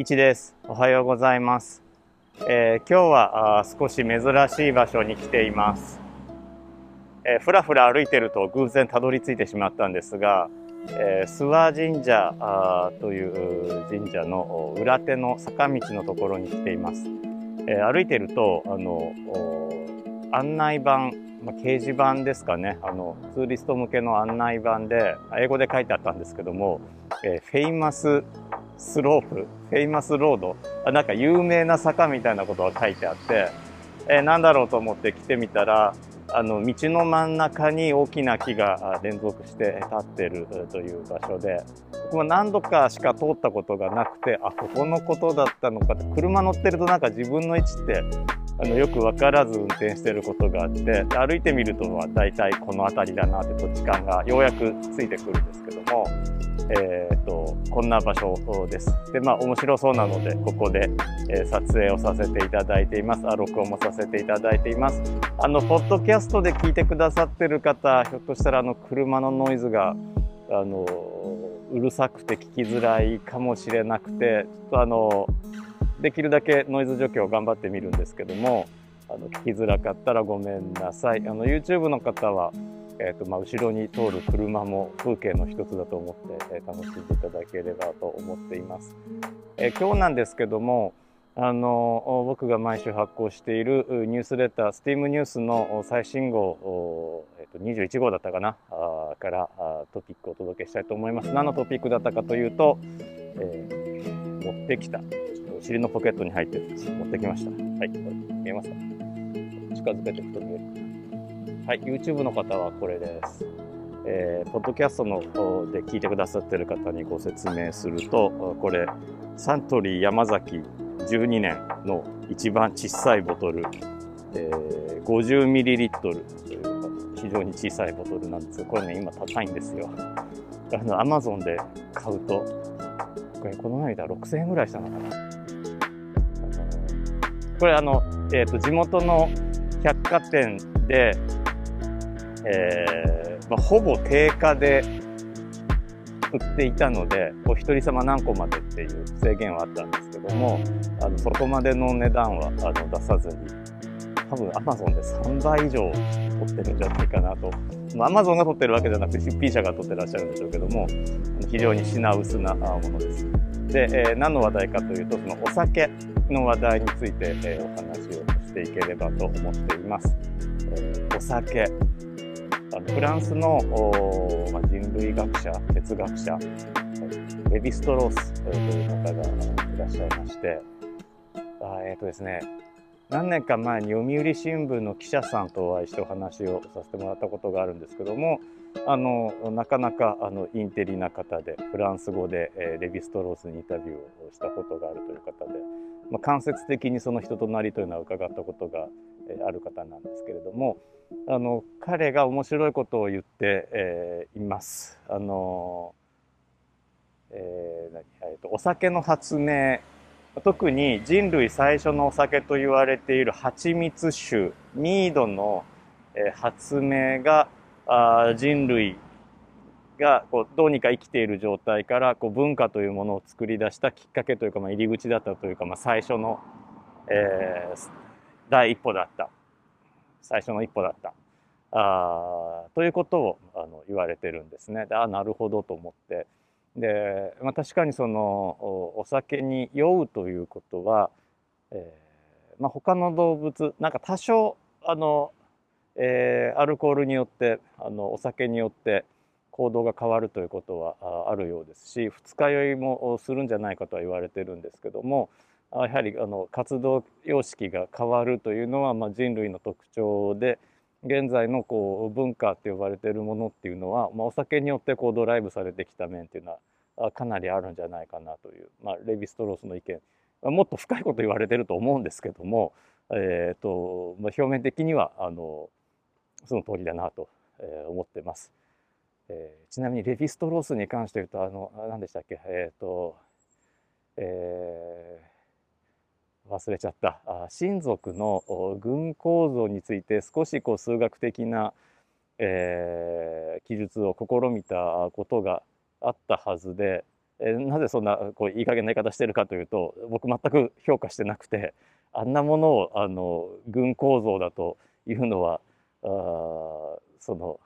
一です。おはようございます。えー今日はあ少し珍しい場所に来ています。えーふらふら歩いてると偶然たどり着いてしまったんですが、えー諏訪神社あという神社の裏手の坂道のところに来ています。えー歩いてるとあの案内板、まあ、掲示板ですかねあのツーリスト向けの案内板で英語で書いてあったんですけども、えー famous slope、famous road、あなんか有名な坂みたいなことが書いてあって、えーなんだろうと思って来てみたら、あの道の真ん中に大きな木が連続して立ってるという場所で、僕も何度かしか通ったことがなくて、あ、ここのことだったのかって、車乗ってるとなんか自分の位置ってあのよく分からず運転してることがあって、歩いてみるとまあ大体この辺りだなって土地感がようやくついてくるんですけども、えー、とこんな場所です。でまあ面白そうなのでここで、え撮影をさせていただいていますあ録音もさせていただいています。あのポッドキャストで聞いてくださってる方ひょっとしたらあの車のノイズがあのうるさくて聞きづらいかもしれなくてちょっとあのできるだけノイズ除去を頑張ってみるんですけどもあの聞きづらかったらごめんなさい。あの YouTube の方はえーとまあ、後ろに通る車も風景の一つだと思って、えー楽しんでいただければと思っています。えー今日なんですけどもあの僕が毎週発行しているニュースレター STEAM ニュースの最新号、えーと21号だったかなあからあトピックをお届けしたいと思います。何のトピックだったかというと、えー持ってきたお尻のポケットに入ってるんです持ってきました。はい、これ見えますか？近づけていくと見えるかなはい、YouTube の方はこれです。えーポッドキャストの方で聞いてくださってる方にご説明すると、これ、サントリー山崎12年の一番小さいボトル、えー 50ml という非常に小さいボトルなんですが、これね、今高いんですよ。あの、Amazon で買うと、これ、この前見たら6000円ぐらいしたのかな。あのこれ、あの、えっ、と、地元の百貨店で、えーまあ、ほぼ定価で売っていたので、お一人様何個までっていう制限はあったんですけども、あのそこまでの値段はあの出さずに、多分 Amazon で3倍以上取ってるんじゃないかなと。まあ、Amazon が取ってるわけじゃなくて出品者が取ってらっしゃるんでしょうけども、非常に品薄なものです。で、えー何の話題かというと、そのお酒の話題について、えーお話をしていければと思っています。えーお酒。あのフランスの、まあ、人類学者、哲学者、レヴィストロースという方がいらっしゃいまして、あえっ、とですね、何年か前に読売新聞の記者さんとお会いしてお話をさせてもらったことがあるんですけども、あのなかなかあのインテリな方でフランス語で、えーレヴィストロースにインタビューをしたことがあるという方で、まあ、間接的にその人となりというのは伺ったことが、えある方なんですけれどもあの彼が面白いことを言って、えーいます。あのえー何？えーとお酒の発明。特に人類最初のお酒と言われている蜂蜜酒ミードの、えー発明があ人類がこうどうにか生きている状態からこう文化というものを作り出したきっかけというか、まあ、入り口だったというか、まあ、最初の、えー第一歩だった。最初の一歩だったあーということをあの言われてるんですね。であなるほどと思ってで、まあ、確かにそのお酒に酔うということは、えーまあ、他の動物なんか多少あの、えーアルコールによってあのお酒によって行動が変わるということはああるようですし二日酔いもするんじゃないかとは言われてるんですけどもやはりあの活動様式が変わるというのは、まあ、人類の特徴で現在のこう文化って呼ばれているものっていうのは、まあ、お酒によってこうドライブされてきた面っていうのはかなりあるんじゃないかなという、まあ、レヴィストロースの意見もっと深いこと言われてると思うんですけども、えーとまあ、表面的にはあのその通りだなと、思ってます。えーちなみにレヴィストロースに関して言うとあの何でしたっけ？えっ、とえー忘れちゃった。親族のお群構造について少しこう数学的な、えー記述を試みたことがあったはずでえなぜそんなこういい加減な言い方してるかというと僕全く評価してなくてあんなものをあの群構造だというのはあその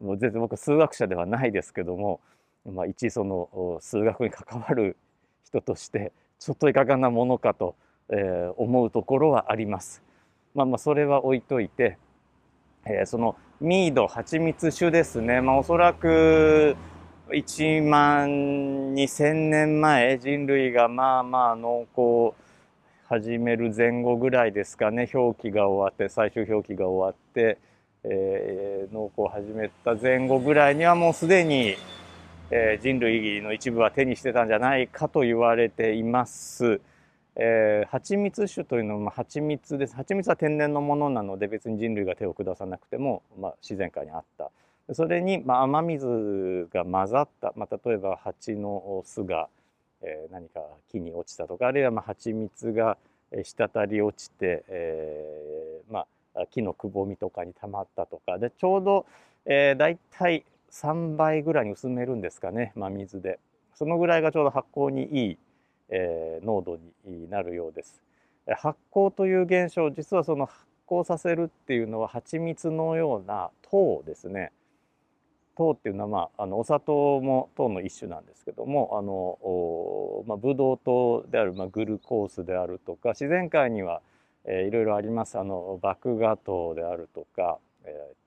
もう全然僕数学者ではないですけども、まあ、一その数学に関わる人としてちょっといかがなものかと、えー、思うところはあります。まあ、まあそれは置いといて、えー、そのミード蜂蜜酒ですね、まあ、おそらく1万2000年前人類がまあまあ農耕始める前後ぐらいですかね表記が終わって最終表記が終わって、えー、農耕を始めた前後ぐらいにはもうすでに、えー、人類の一部は手にしてたんじゃないかと言われています。えー、蜂蜜酒というのは蜂蜜です。蜂蜜は天然のものなので別に人類が手を下さなくても、まあ、自然界にあった。それに、まあ、雨水が混ざった、まあ、例えば蜂の巣が、えー、何か木に落ちたとかあるいはまあ蜂蜜が滴り落ちて、えー、まあ、木のくぼみとかにたまったとか。でちょうど、えー、大体3倍ぐらいに薄めるんですかね、まあ、水で。そのぐらいがちょうど発酵にいい、えー、濃度になるようです。発酵という現象実はその発酵させるっていうのは蜂蜜のような糖ですね糖っていうのは、まあ、あのお砂糖も糖の一種なんですけどもあの、まあ、ブドウ糖である、まあ、グルコースであるとか自然界には、えー、いろいろありますあの麦芽糖であるとか、えー、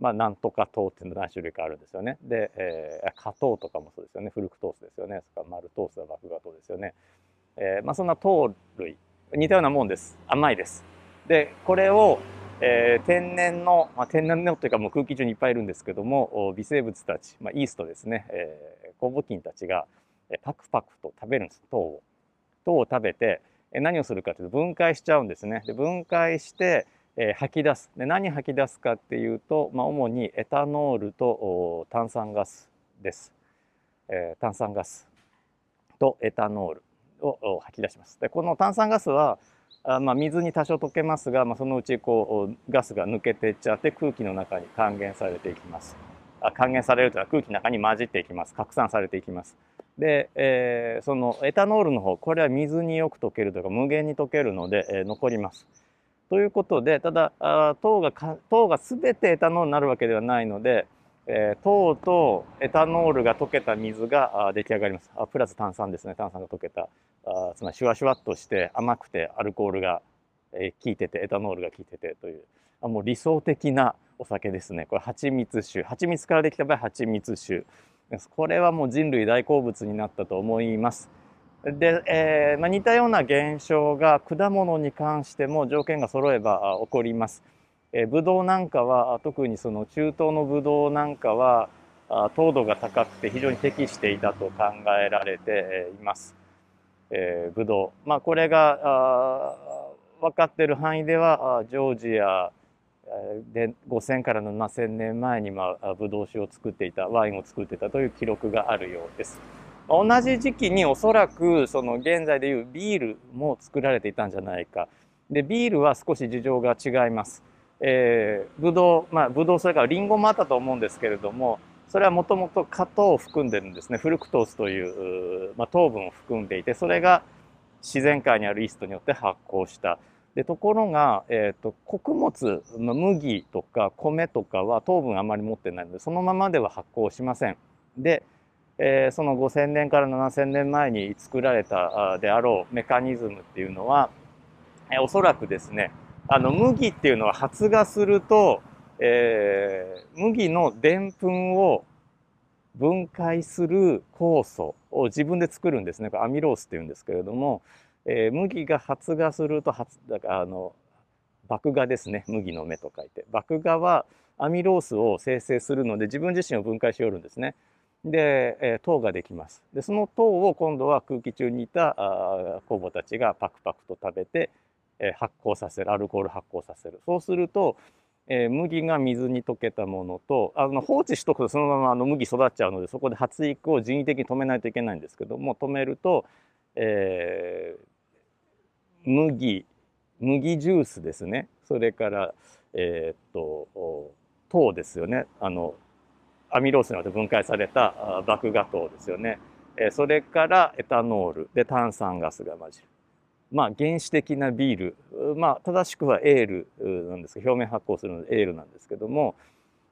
まあ、なんとか糖っていうの何種類かあるんですよね。で、えー、果糖とかもそうですよねフルクトースですよねそれからマルトースは麦芽糖ですよね。えーまあ、そんな糖類似たようなもんです甘いです。でこれをえー、天然の、まあ、天然のというかもう空気中にいっぱいいるんですけども微生物たち、まあ、イーストですね、えー、酵母菌たちがパクパクと食べるんです糖を糖を食べて何をするかというと分解しちゃうんですねで分解して、えー、吐き出すで何吐き出すかっていうと、まあ、主にエタノールと炭酸ガスです、えー、炭酸ガスとエタノールを吐き出しますでこの炭酸ガスはあまあ、水に多少溶けますが、まあ、そのうちこうガスが抜けていっちゃって空気の中に還元されていきます。あ還元されるというのは空気の中に混じっていきます。拡散されていきます。で、えー、そのエタノールの方これは水によく溶けるというか無限に溶けるので、えー、残ります。ということでただ糖が糖が全てエタノールになるわけではないので、えー、糖とエタノールが溶けた水が出来上がります。あプラス炭酸ですね。炭酸が溶けた。あつまりシュワシュワっとして甘くてアルコールが、え、効いててエタノールが効いててという。あもう理想的なお酒ですね。これ蜂蜜酒。蜂蜜からできた場合蜂蜜酒。これはもう人類大好物になったと思います。で、えーまあ、似たような現象が果物に関しても条件が揃えば起こります。えー、ブドウなんかは特にその中東のブドウなんかは糖度が高くて非常に適していたと考えられています。えー、ブドウ、まあ、これが分かっている範囲ではジョージアで5,000から7,000年前に、まあ、ブドウ酒を作っていたワインを作っていたという記録があるようです。同じ時期におそらくその現在でいうビールも作られていたんじゃないか。でビールは少し事情が違います。えー、ブドウまあブドウそれからリンゴもあったと思うんですけれどもそれはもともと果糖を含んでるんですねフルクトースという、まあ、糖分を含んでいてそれが自然界にあるイーストによって発酵したでところが、えーと、穀物、まあ、麦とか米とかは糖分あまり持ってないのでそのままでは発酵しませんで、えー、その5000年から7000年前に作られたであろうメカニズムっていうのは、えー、おそらくですねあの麦っていうのは発芽すると、えー、麦のでんぷんを分解する酵素を自分で作るんですね。アミロースっていうんですけれども、えー、麦が発芽すると発だからあの麦芽ですね。麦の芽と書いて。麦芽はアミロースを生成するので自分自身を分解しよるんですね。で、え、糖ができます。でその糖を今度は空気中にいたあ酵母たちがパクパクと食べてえ発酵させるアルコール発酵させる。そうすると、えー、麦が水に溶けたものとあの放置しとくとそのままあの麦育っちゃうのでそこで発育を人為的に止めないといけないんですけども止めると、えー、麦麦ジュースですね。それからえー、っと糖ですよね。あのアミロースによって分解された麦芽糖ですよねそれからエタノールで炭酸ガスが混じる。まあ原始的なビール、まあ正しくはエールなんですけど、表面発酵するのでエールなんですけども、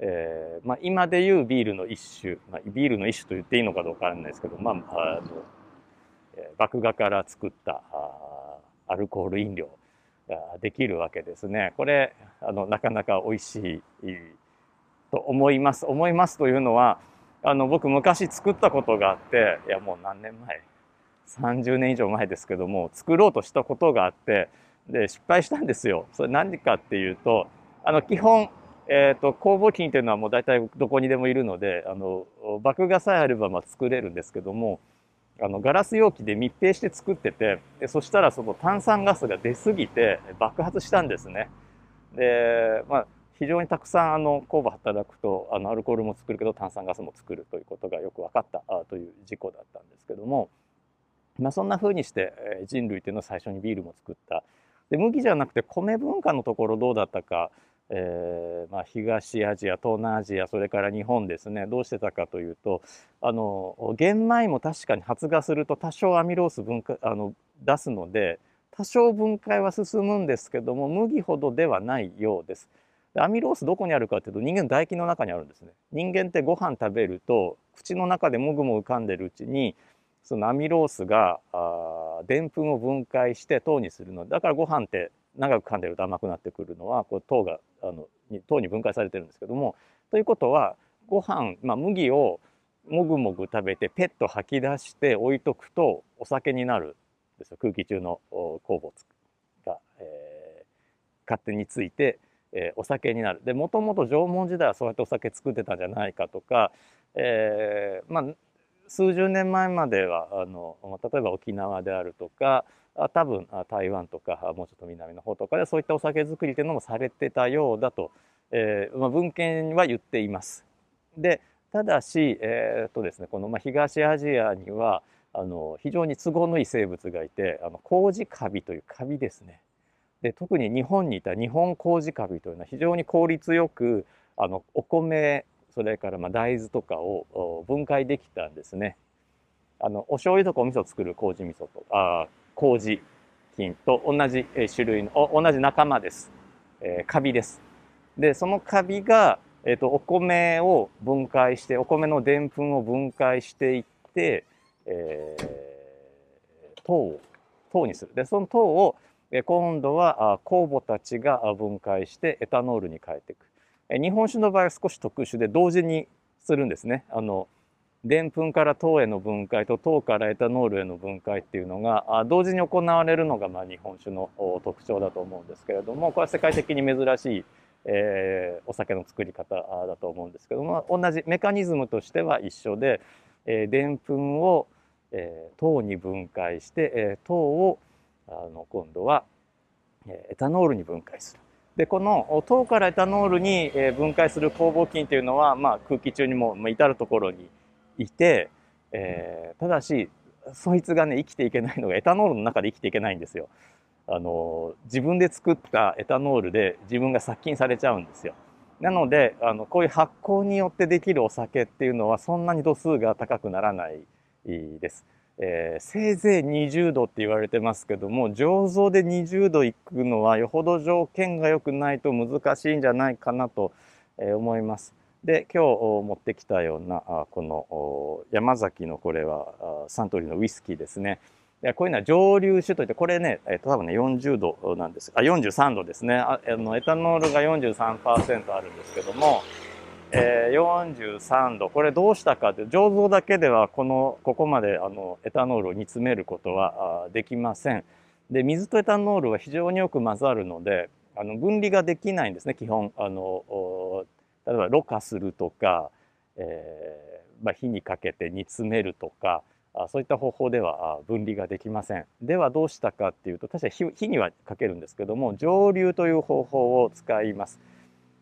えーまあ、今でいうビールの一種、まあ、ビールの一種と言っていいのかどうかわからないですけど、まあ、あの麦芽から作ったアルコール飲料ができるわけですね。これあのなかなか美味しいと思います。思いますというのはあの僕昔作ったことがあっていやもう何年前？30年以上前ですけども作ろうとしたことがあってで失敗したんですよ。それ何かっていうとあの基本えーと、酵母菌というのはもう大体どこにでもいるのであの麦芽さえあればまあ作れるんですけどもあのガラス容器で密閉して作っててでそしたらその炭酸ガスが出過ぎて爆発したんですね。で、まあ、非常にたくさんあの酵母働くとあのアルコールも作るけど炭酸ガスも作るということがよく分かったという事故だったんですけども、まあ、そんな風にして人類というのは最初にビールも作った。で麦じゃなくて米文化のところどうだったかえーまあ、東アジア東南アジアそれから日本ですねどうしてたかというとあの玄米も確かに発芽すると多少アミロース分解あの出すので多少分解は進むんですけども麦ほどではないようです。アミロースどこにあるかというと人間の唾液の中にあるんですね。人間ってご飯食べると口の中でもぐもぐ噛んでるうちにそのアミロースがでんぷんを分解して糖にするの。でだからご飯って長く噛んでると甘くなってくるのはこう糖があの糖に分解されてるんですけども。ということはご飯、まあ、麦をもぐもぐ食べてペット吐き出して置いとくとお酒になるんですよ。空気中の酵母が、えー、勝手について、え、お酒になる。でもともと縄文時代はそうやってお酒作ってたんじゃないかとか、えー、まあ数十年前まではあの例えば沖縄であるとか多分台湾とかもうちょっと南の方とかでそういったお酒造りというのもされてたようだと、えーまあ、文献は言っています。でただし、えーとですね、この、東アジアにはあの非常に都合のいい生物がいてあの麹カビというカビですね。で特に日本にいた日本麹カビというのは非常に効率よくあのお米それからま大豆とかを分解できたんですね。あのお醤油とかお味噌を作る麹味噌とあ麹菌と同じ種類の同じ仲間です。えー、カビです。でそのカビが、えーと、お米を分解してお米のでんぷんを分解していって、えー、糖を糖にする。でその糖を今度は酵母たちが分解してエタノールに変えていく。日本酒の場合は少し特殊で同時にするんですね。あのでんぷんから糖への分解と糖からエタノールへの分解っていうのが同時に行われるのがまあ日本酒の特徴だと思うんですけれどもこれは世界的に珍しい、えー、お酒の作り方だと思うんですけども同じメカニズムとしては一緒ででんぷんを、えー、糖に分解して、えー、糖をあの今度はエタノールに分解する。でこの糖からエタノールに分解する酵母菌というのは、まあ、空気中にも至る所にいて、えー、ただしそいつがね生きていけないのがエタノールの中で生きていけないんですよ。あの自分で作ったエタノールで自分が殺菌されちゃうんですよ。なのであのこういう発酵によってできるお酒っていうのはそんなに度数が高くならないです。えー、せいぜい20度って言われてますけども醸造で20度いくのはよほど条件が良くないと難しいんじゃないかなと思います。で今日持ってきたようなこの山崎のこれはサントリーのウイスキーですね。こういうのは蒸留酒といってこれね、えー、多分ね40度なんですあ43度ですねあのエタノールが43%あるんですけども、えー、43度これどうしたかって醸造だけではこのここまであのエタノールを煮詰めることはできません。で水とエタノールは非常によく混ざるのであの分離ができないんですね基本あの例えばろ過するとか、えーまあ、火にかけて煮詰めるとかあそういった方法では分離ができません。ではどうしたかっていうと確かに火火にはかけるんですけども蒸留という方法を使います。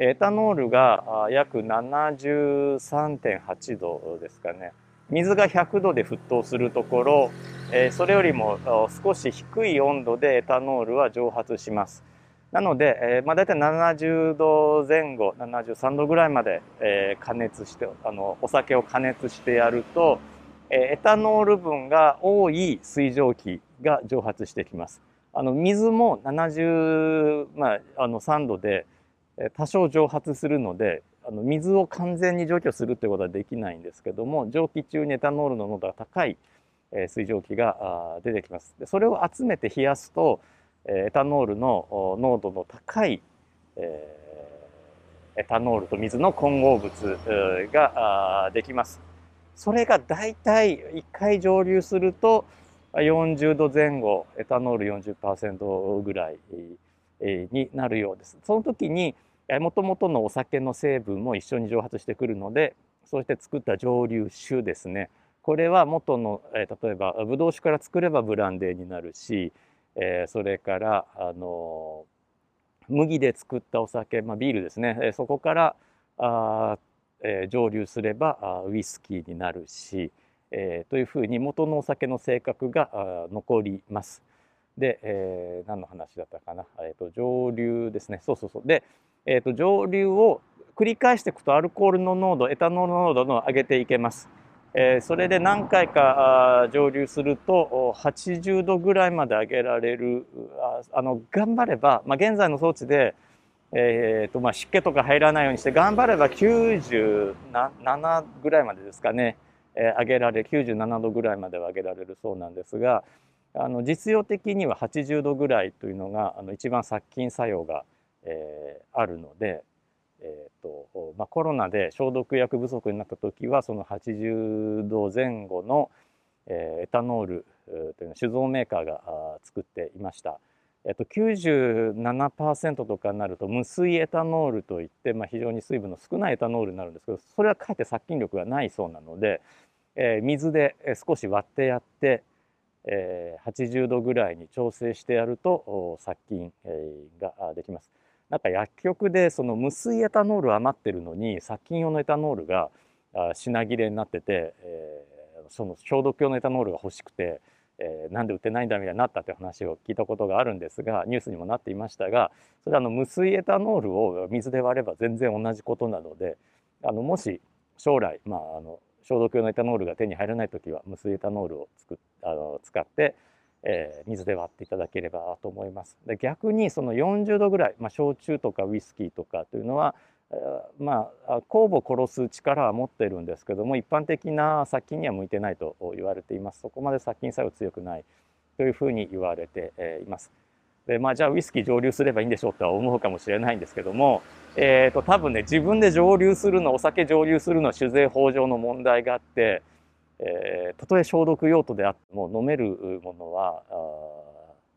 エタノールが約73.8度ですかね。水が100度で沸騰するところ、えそれよりも少し低い温度でエタノールは蒸発します。なので、え、まあ、大体70度前後73度ぐらいまで、え、加熱してあのお酒を加熱してやると、えエタノール分が多い水蒸気が蒸発してきます。あの水も70、まあ、あの3度で多少蒸発するのであの水を完全に除去するということはできないんですけども蒸気中にエタノールの濃度が高い水蒸気が出てきます。でそれを集めて冷やすとエタノールの濃度の高いエタノールと水の混合物ができます。それがだいたい1回蒸留すると40度前後エタノール40%ぐらいになるようです。その時にもともとのお酒の成分も一緒に蒸発してくるのでそうして作った蒸留酒ですね。これは元の、え例えばブドウ酒から作ればブランデーになるし、えそれからあの麦で作ったお酒、まあ、ビールですね、えそこからあ、え、蒸留すればあウイスキーになるし、え、というふうに元のお酒の性格が残ります。で、えー、何の話だったかな、えーと、蒸留ですね。そうそうそう。で、えーと、蒸留を繰り返していくとアルコールの濃度エタノールの濃度の上げていけます。えー、それで何回か蒸留すると80度ぐらいまで上げられるあの頑張れば、まあ、現在の装置で、えーとまあ、湿気とか入らないようにして頑張れば97ぐらいまでですかね、えー、上げられ97度ぐらいまでは上げられるそうなんですがあの実用的には80度ぐらいというのがあの一番殺菌作用が、えー、あるので、えーとまあ、コロナで消毒薬不足になった時はその80度前後の、えー、エタノールというのは酒造メーカーが作っていました。えっと、97%とかになると無水エタノールといって、まあ、非常に水分の少ないエタノールになるんですけどそれはかえって殺菌力がないそうなので、えー、水で少し割ってやって、えー、80度ぐらいに調整してやると殺菌ができます。なんか薬局でその無水エタノール余ってるのに殺菌用のエタノールが品切れになってて、えー、その消毒用のエタノールが欲しくて、えー、なんで売ってないんだみたいになったって話を聞いたことがあるんですがニュースにもなっていましたがそれあの無水エタノールを水で割れば全然同じことなのであのもし将来、まあ、あの消毒用のエタノールが手に入らない時は無水エタノールをつくあの使ってえー、水で割っていただければと思います。で逆にその40度ぐらい、まあ、焼酎とかウイスキーとかというのは、えー、まあ酵母を殺す力は持ってるんですけども一般的な殺菌には向いてないと言われています。そこまで殺菌作用強くないというふうに言われています。でまあ、じゃあウイスキー蒸留すればいいんでしょうとは思うかもしれないんですけども、えーと、多分ね自分で蒸留するのお酒蒸留するのは酒税法上の問題があってえー、たとえ消毒用途であっても飲めるものはあ、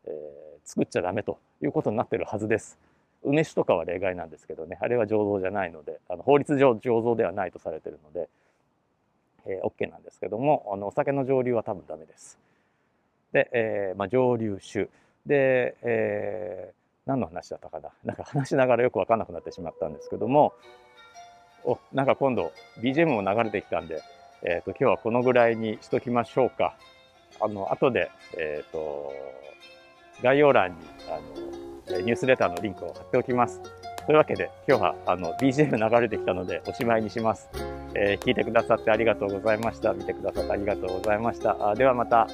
えー、作っちゃダメということになってるはずです。梅酒とかは例外なんですけどねあれは醸造じゃないのであの法律上醸造ではないとされてるので、えー、OK なんですけどもあのお酒の蒸留は多分ダメです。で、えーまあ、蒸留酒で、えー、何の話だったかななんか話しながらよく分かんなくなってしまったんですけどもおなんか今度 BGM も流れてきたんでえっ、ー、と、今日はこのぐらいにしときましょうか。あの、後で、えっ、ー、と、概要欄に、あの、ニュースレターのリンクを貼っておきます。というわけで、今日は、あの、BGM 流れてきたので、おしまいにします。えー、聞いてくださってありがとうございました。見てくださってありがとうございました。あではまた。